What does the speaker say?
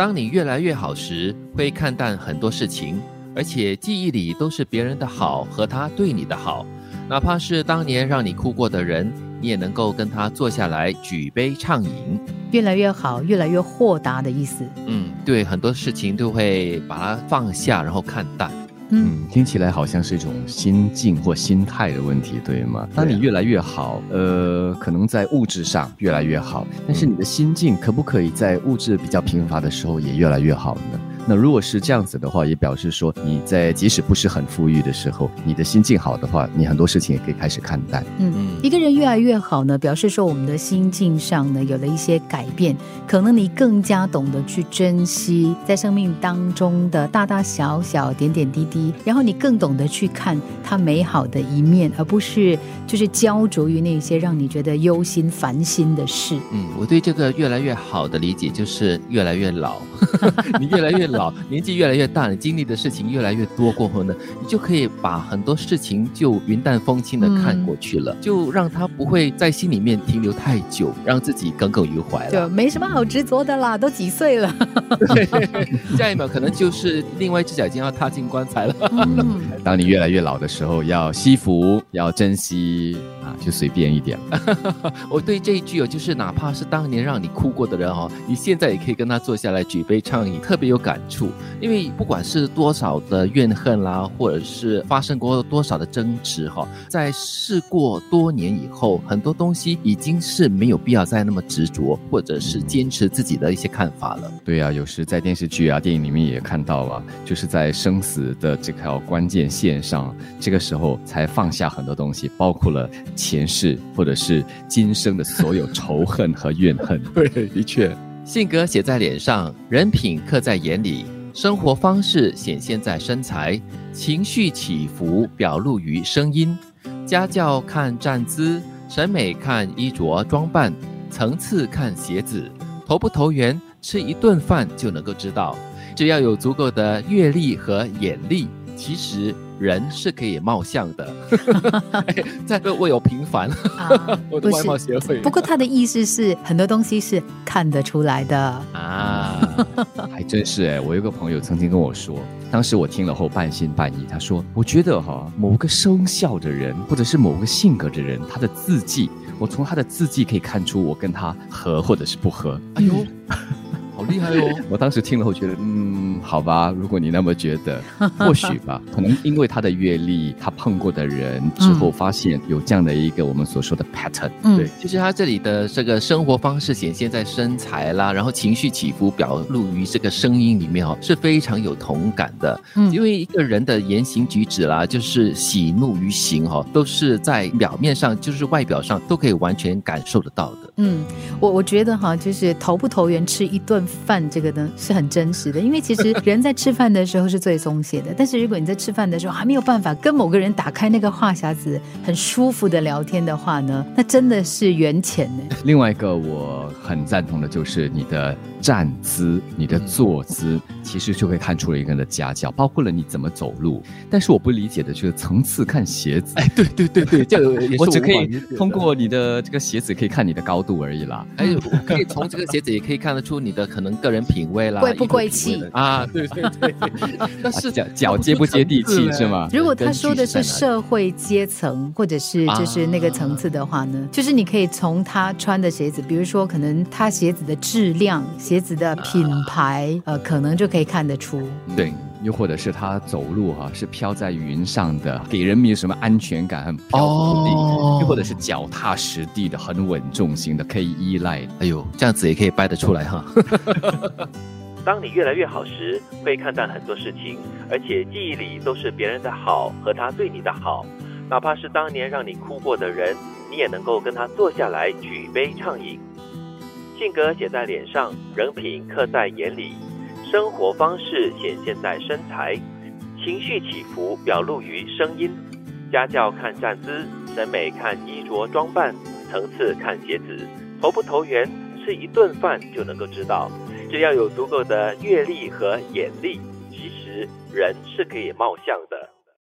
当你越来越好时，会看淡很多事情，而且记忆里都是别人的好和他对你的好，哪怕是当年让你哭过的人，你也能够跟他坐下来举杯畅饮。越来越好，越来越豁达的意思。嗯，对，很多事情都会把它放下，然后看淡。嗯，听起来好像是一种心境或心态的问题，对吗？当你越来越好，呃，可能在物质上越来越好，但是你的心境可不可以在物质比较贫乏的时候也越来越好呢？那如果是这样子的话，也表示说你在即使不是很富裕的时候，你的心境好的话，你很多事情也可以开始看淡。嗯嗯，一个人越来越好呢，表示说我们的心境上呢有了一些改变，可能你更加懂得去珍惜在生命当中的大大小小点点滴滴，然后你更懂得去看它美好的一面，而不是就是焦灼于那些让你觉得忧心烦心的事。嗯，我对这个越来越好的理解就是越来越老，你越来越。老年纪越来越大，你经历的事情越来越多过后呢，你就可以把很多事情就云淡风轻的看过去了，就让他不会在心里面停留太久，让自己耿耿于怀了。就没什么好执着的啦，都几岁了，下一秒可能就是另外一只脚已经要踏进棺材了。当你越来越老的时候，要惜福，要珍惜啊。就随便一点。我对这一句哦，就是哪怕是当年让你哭过的人哦，你现在也可以跟他坐下来举杯畅饮，特别有感触。因为不管是多少的怨恨啦，或者是发生过多少的争执哈，在事过多年以后，很多东西已经是没有必要再那么执着，或者是坚持自己的一些看法了。对啊，有时在电视剧啊、电影里面也看到啊，就是在生死的这条关键线上，这个时候才放下很多东西，包括了。前世或者是今生的所有仇恨和怨恨，对，的确，性格写在脸上，人品刻在眼里，生活方式显现在身材，情绪起伏表露于声音，家教看站姿，审美看衣着装扮，层次看鞋子，投不投缘，吃一顿饭就能够知道。只要有足够的阅历和眼力，其实。人是可以貌相的，在这我有平凡，我的外貌协会。不过他的意思是很多东西是看得出来的啊，还真是哎。我有个朋友曾经跟我说，当时我听了后半信半疑。他说：“我觉得哈，某个生肖的人，或者是某个性格的人，他的字迹，我从他的字迹可以看出我跟他合或者是不合。”哎呦。好厉害哦！我当时听了后觉得，嗯，好吧，如果你那么觉得，或许吧，可能因为他的阅历，他碰过的人之后，发现有这样的一个我们所说的 pattern。嗯对，就是他这里的这个生活方式显现在身材啦，然后情绪起伏表露于这个声音里面哦，是非常有同感的。嗯，因为一个人的言行举止啦，就是喜怒于形哈，都是在表面上，就是外表上都可以完全感受得到的。嗯，我我觉得哈，就是投不投缘，吃一顿。饭这个呢是很真实的，因为其实人在吃饭的时候是最松懈的。但是如果你在吃饭的时候还没有办法跟某个人打开那个话匣子，很舒服的聊天的话呢，那真的是缘浅呢。另外一个我很赞同的就是你的站姿、你的坐姿，其实就可以看出了一个人的家教，包括了你怎么走路。但是我不理解的就是层次看鞋子。哎，对对对对，这个 我只可以通过你的这个鞋子可以看你的高度而已啦。哎，可以从这个鞋子也可以看得出你的可能个人。品味啦，贵不贵气啊？对对对，那是脚脚接不接地气是吗？如果他说的是社会阶层或者是就是那个层次的话呢，就是你可以从他穿的鞋子，比如说可能他鞋子的质量、鞋子的品牌，呃，可能就可以看得出。对。又或者是他走路哈是飘在云上的，给人民有什么安全感，很漂浮地；又或者是脚踏实地的，很稳重型的，可以依赖。哎呦，这样子也可以掰得出来哈。当你越来越好时，会看淡很多事情，而且记忆里都是别人的好和他对你的好，哪怕是当年让你哭过的人，你也能够跟他坐下来举杯畅饮。性格写在脸上，人品刻在眼里。生活方式显现在身材，情绪起伏表露于声音，家教看站姿，审美看衣着装扮，层次看鞋子，投不投缘，吃一顿饭就能够知道。只要有足够的阅历和眼力，其实人是可以貌相的。